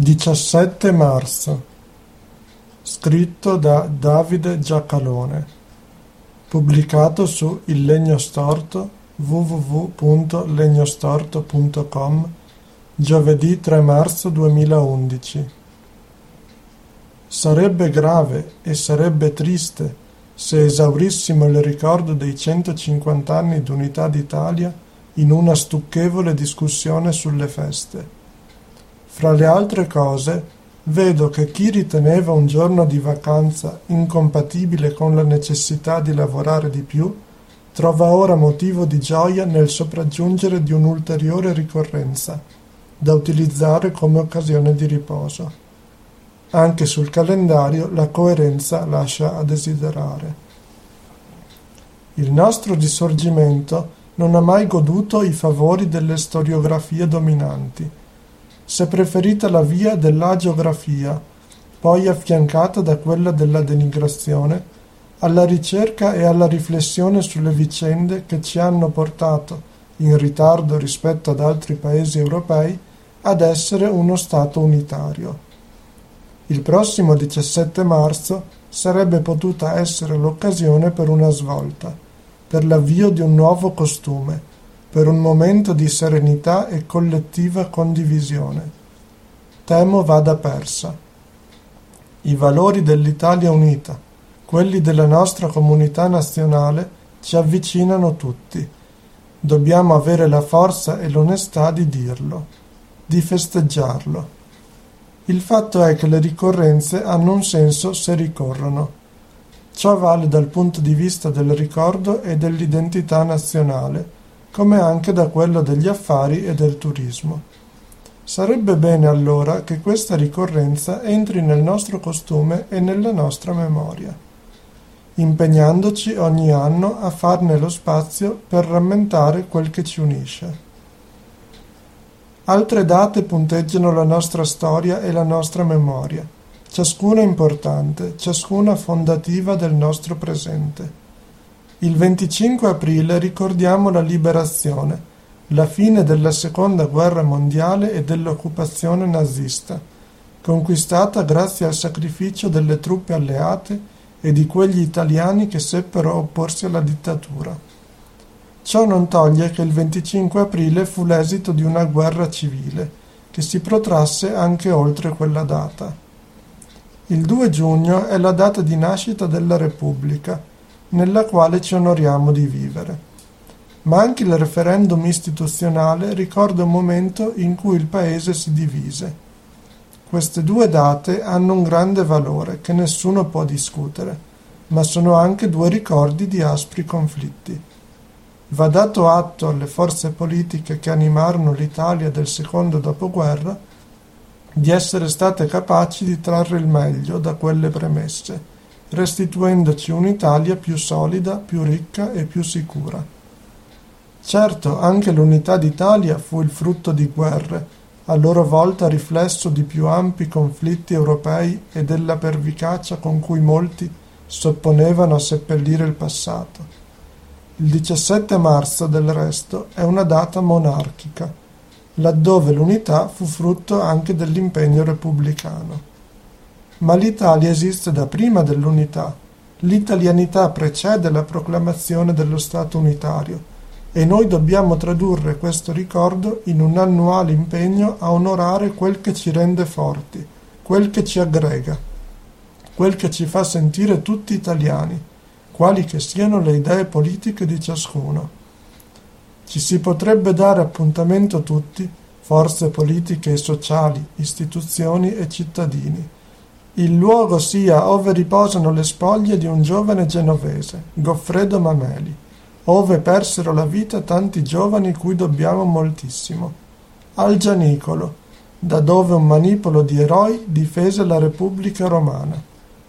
Diciassette marzo Scritto da Davide Giacalone Pubblicato su Il Legno Storto www.legnostorto.com Giovedì 3 marzo 2011 Sarebbe grave e sarebbe triste se esaurissimo il ricordo dei 150 anni d'unità d'Italia in una stucchevole discussione sulle feste. Fra le altre cose, vedo che chi riteneva un giorno di vacanza incompatibile con la necessità di lavorare di più, trova ora motivo di gioia nel sopraggiungere di un'ulteriore ricorrenza, da utilizzare come occasione di riposo. Anche sul calendario la coerenza lascia a desiderare. Il nostro risorgimento non ha mai goduto i favori delle storiografie dominanti, se preferita la via dell'agiografia, poi affiancata da quella della denigrazione, alla ricerca e alla riflessione sulle vicende che ci hanno portato, in ritardo rispetto ad altri paesi europei, ad essere uno Stato unitario. Il prossimo 17 marzo sarebbe potuta essere l'occasione per una svolta, per l'avvio di un nuovo costume, per un momento di serenità e collettiva condivisione. Temo vada persa. I valori dell'Italia unita, quelli della nostra comunità nazionale, ci avvicinano tutti. Dobbiamo avere la forza e l'onestà di dirlo, di festeggiarlo. Il fatto è che le ricorrenze hanno un senso se ricorrono. Ciò vale dal punto di vista del ricordo e dell'identità nazionale, come anche da quello degli affari e del turismo. Sarebbe bene allora che questa ricorrenza entri nel nostro costume e nella nostra memoria, impegnandoci ogni anno a farne lo spazio per rammentare quel che ci unisce. Altre date punteggiano la nostra storia e la nostra memoria, ciascuna importante, ciascuna fondativa del nostro presente. Il 25 aprile ricordiamo la liberazione, la fine della seconda guerra mondiale e dell'occupazione nazista, conquistata grazie al sacrificio delle truppe alleate e di quegli italiani che seppero opporsi alla dittatura. Ciò non toglie che il 25 aprile fu l'esito di una guerra civile, che si protrasse anche oltre quella data. Il 2 giugno è la data di nascita della Repubblica, nella quale ci onoriamo di vivere. Ma anche il referendum istituzionale ricorda un momento in cui il Paese si divise. Queste due date hanno un grande valore che nessuno può discutere, ma sono anche due ricordi di aspri conflitti. Va dato atto alle forze politiche che animarono l'Italia del secondo dopoguerra di essere state capaci di trarre il meglio da quelle premesse restituendoci un'Italia più solida, più ricca e più sicura. Certo, anche l'unità d'Italia fu il frutto di guerre, a loro volta riflesso di più ampi conflitti europei e della pervicacia con cui molti s'opponevano a seppellire il passato. Il 17 marzo, del resto, è una data monarchica, laddove l'unità fu frutto anche dell'impegno repubblicano. Ma l'Italia esiste da prima dell'unità. L'italianità precede la proclamazione dello Stato unitario e noi dobbiamo tradurre questo ricordo in un annuale impegno a onorare quel che ci rende forti, quel che ci aggrega, quel che ci fa sentire tutti italiani, quali che siano le idee politiche di ciascuno. Ci si potrebbe dare appuntamento tutti, forze politiche e sociali, istituzioni e cittadini, il luogo sia ove riposano le spoglie di un giovane genovese, Goffredo Mameli, ove persero la vita tanti giovani cui dobbiamo moltissimo. Al Gianicolo, da dove un manipolo di eroi difese la Repubblica Romana.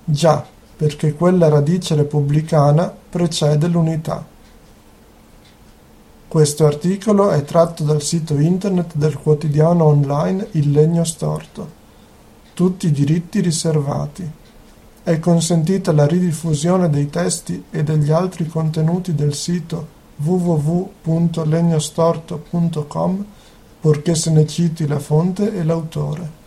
Già, perché quella radice repubblicana precede l'unità. Questo articolo è tratto dal sito internet del quotidiano online Il Legno Storto tutti i diritti riservati. È consentita la ridiffusione dei testi e degli altri contenuti del sito www.legnostorto.com purché se ne citi la fonte e l'autore.